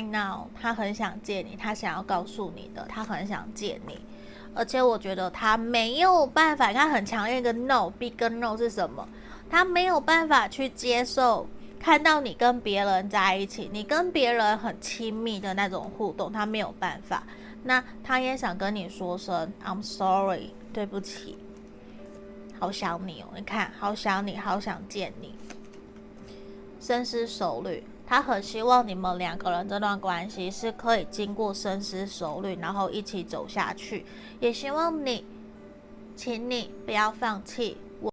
no，他很想见你，他想要告诉你的，他很想见你。而且我觉得他没有办法，他很强烈一个 no，big no 是什么？他没有办法去接受看到你跟别人在一起，你跟别人很亲密的那种互动，他没有办法。那他也想跟你说声 I'm sorry，对不起，好想你哦，你看，好想你，好想见你，深思熟虑。他很希望你们两个人这段关系是可以经过深思熟虑，然后一起走下去。也希望你，请你不要放弃，